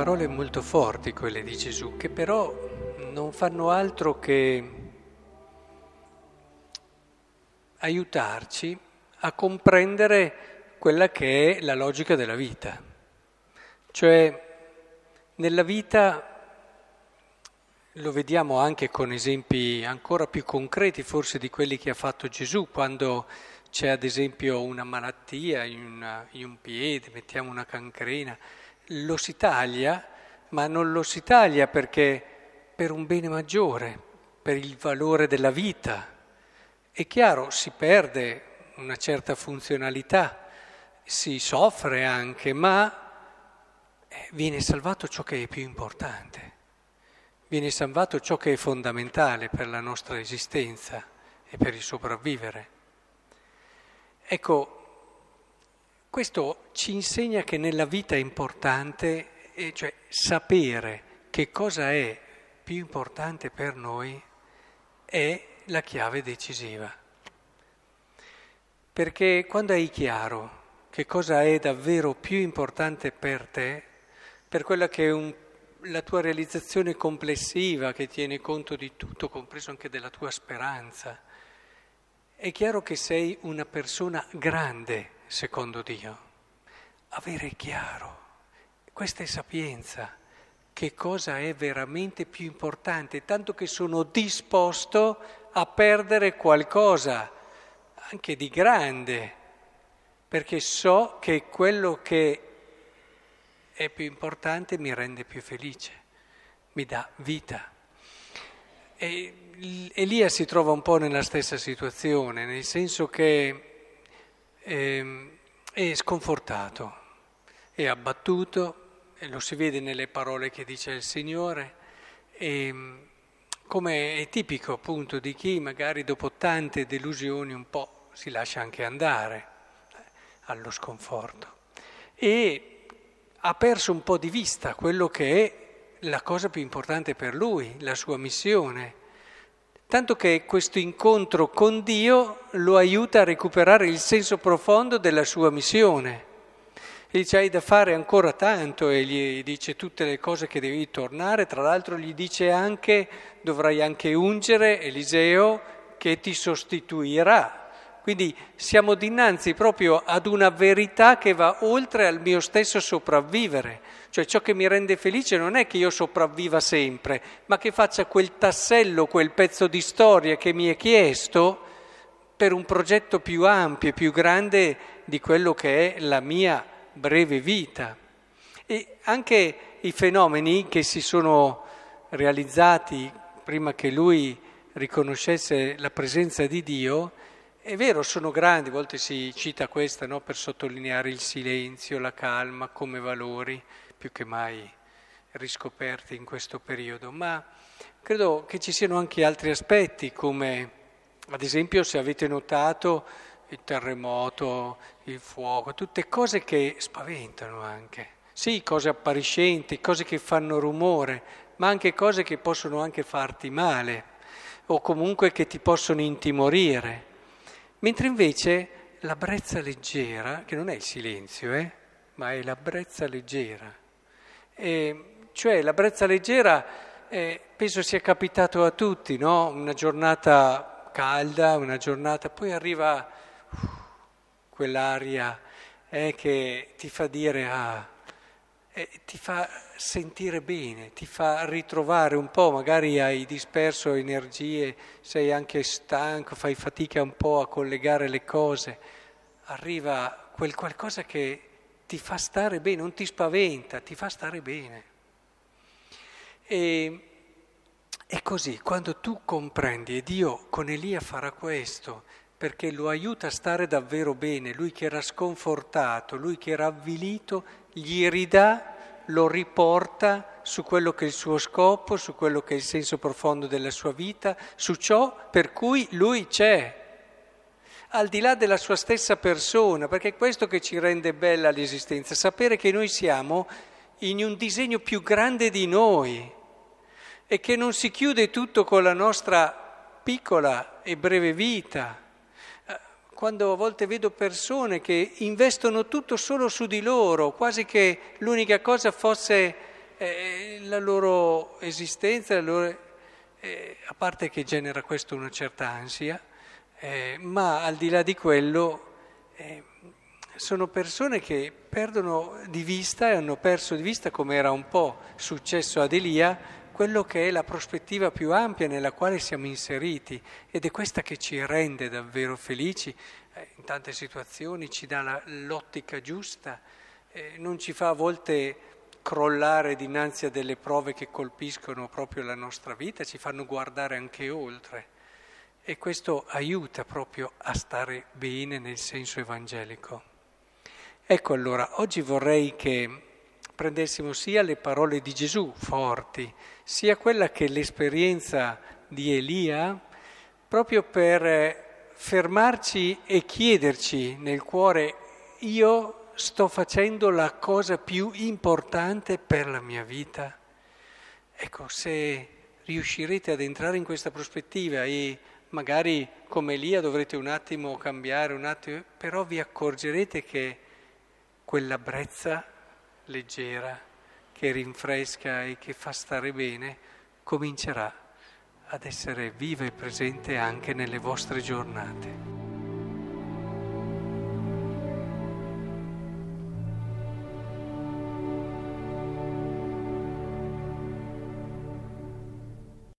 parole molto forti quelle di Gesù, che però non fanno altro che aiutarci a comprendere quella che è la logica della vita. Cioè, nella vita lo vediamo anche con esempi ancora più concreti forse di quelli che ha fatto Gesù, quando c'è ad esempio una malattia in, una, in un piede, mettiamo una cancrena, lo si taglia, ma non lo si taglia perché per un bene maggiore, per il valore della vita. È chiaro, si perde una certa funzionalità, si soffre anche, ma eh, viene salvato ciò che è più importante, viene salvato ciò che è fondamentale per la nostra esistenza e per il sopravvivere. Ecco, questo ci insegna che nella vita è importante, cioè sapere che cosa è più importante per noi è la chiave decisiva. Perché quando hai chiaro che cosa è davvero più importante per te, per quella che è un, la tua realizzazione complessiva che tiene conto di tutto, compreso anche della tua speranza, è chiaro che sei una persona grande secondo Dio. Avere chiaro, questa è sapienza, che cosa è veramente più importante, tanto che sono disposto a perdere qualcosa, anche di grande, perché so che quello che è più importante mi rende più felice, mi dà vita. E Elia si trova un po' nella stessa situazione, nel senso che eh, è sconfortato, è abbattuto, e lo si vede nelle parole che dice il Signore, e, come è tipico appunto di chi magari dopo tante delusioni un po' si lascia anche andare eh, allo sconforto. E ha perso un po' di vista quello che è la cosa più importante per lui, la sua missione. Tanto che questo incontro con Dio lo aiuta a recuperare il senso profondo della sua missione. E dice hai da fare ancora tanto e gli dice tutte le cose che devi tornare, tra l'altro gli dice anche dovrai anche ungere Eliseo che ti sostituirà quindi siamo dinanzi proprio ad una verità che va oltre al mio stesso sopravvivere. Cioè ciò che mi rende felice non è che io sopravviva sempre, ma che faccia quel tassello, quel pezzo di storia che mi è chiesto per un progetto più ampio e più grande di quello che è la mia breve vita. E anche i fenomeni che si sono realizzati prima che lui riconoscesse la presenza di Dio, è vero, sono grandi, a volte si cita questa no, per sottolineare il silenzio, la calma come valori più che mai riscoperti in questo periodo, ma credo che ci siano anche altri aspetti come ad esempio se avete notato il terremoto, il fuoco, tutte cose che spaventano anche. Sì, cose appariscenti, cose che fanno rumore, ma anche cose che possono anche farti male o comunque che ti possono intimorire. Mentre invece la brezza leggera, che non è il silenzio, eh, ma è la brezza leggera, e, cioè la brezza leggera eh, penso sia capitato a tutti, no? una giornata calda, una giornata, poi arriva uh, quell'aria eh, che ti fa dire ah, eh, ti fa sentire bene, ti fa ritrovare un po', magari hai disperso energie, sei anche stanco, fai fatica un po' a collegare le cose, arriva quel qualcosa che ti fa stare bene, non ti spaventa, ti fa stare bene. E, e così, quando tu comprendi, e Dio con Elia farà questo, perché lo aiuta a stare davvero bene, lui che era sconfortato, lui che era avvilito, gli ridà, lo riporta su quello che è il suo scopo, su quello che è il senso profondo della sua vita, su ciò per cui lui c'è, al di là della sua stessa persona, perché è questo che ci rende bella l'esistenza, sapere che noi siamo in un disegno più grande di noi e che non si chiude tutto con la nostra piccola e breve vita quando a volte vedo persone che investono tutto solo su di loro, quasi che l'unica cosa fosse eh, la loro esistenza, la loro, eh, a parte che genera questo una certa ansia, eh, ma al di là di quello eh, sono persone che perdono di vista e hanno perso di vista, come era un po' successo ad Elia, quello che è la prospettiva più ampia nella quale siamo inseriti ed è questa che ci rende davvero felici, eh, in tante situazioni ci dà la, l'ottica giusta, eh, non ci fa a volte crollare dinanzi a delle prove che colpiscono proprio la nostra vita, ci fanno guardare anche oltre e questo aiuta proprio a stare bene nel senso evangelico. Ecco allora, oggi vorrei che prendessimo sia le parole di Gesù forti, sia quella che l'esperienza di Elia, proprio per fermarci e chiederci nel cuore, io sto facendo la cosa più importante per la mia vita? Ecco, se riuscirete ad entrare in questa prospettiva e magari come Elia dovrete un attimo cambiare, un attimo, però vi accorgerete che quella brezza leggera che rinfresca e che fa stare bene comincerà ad essere viva e presente anche nelle vostre giornate.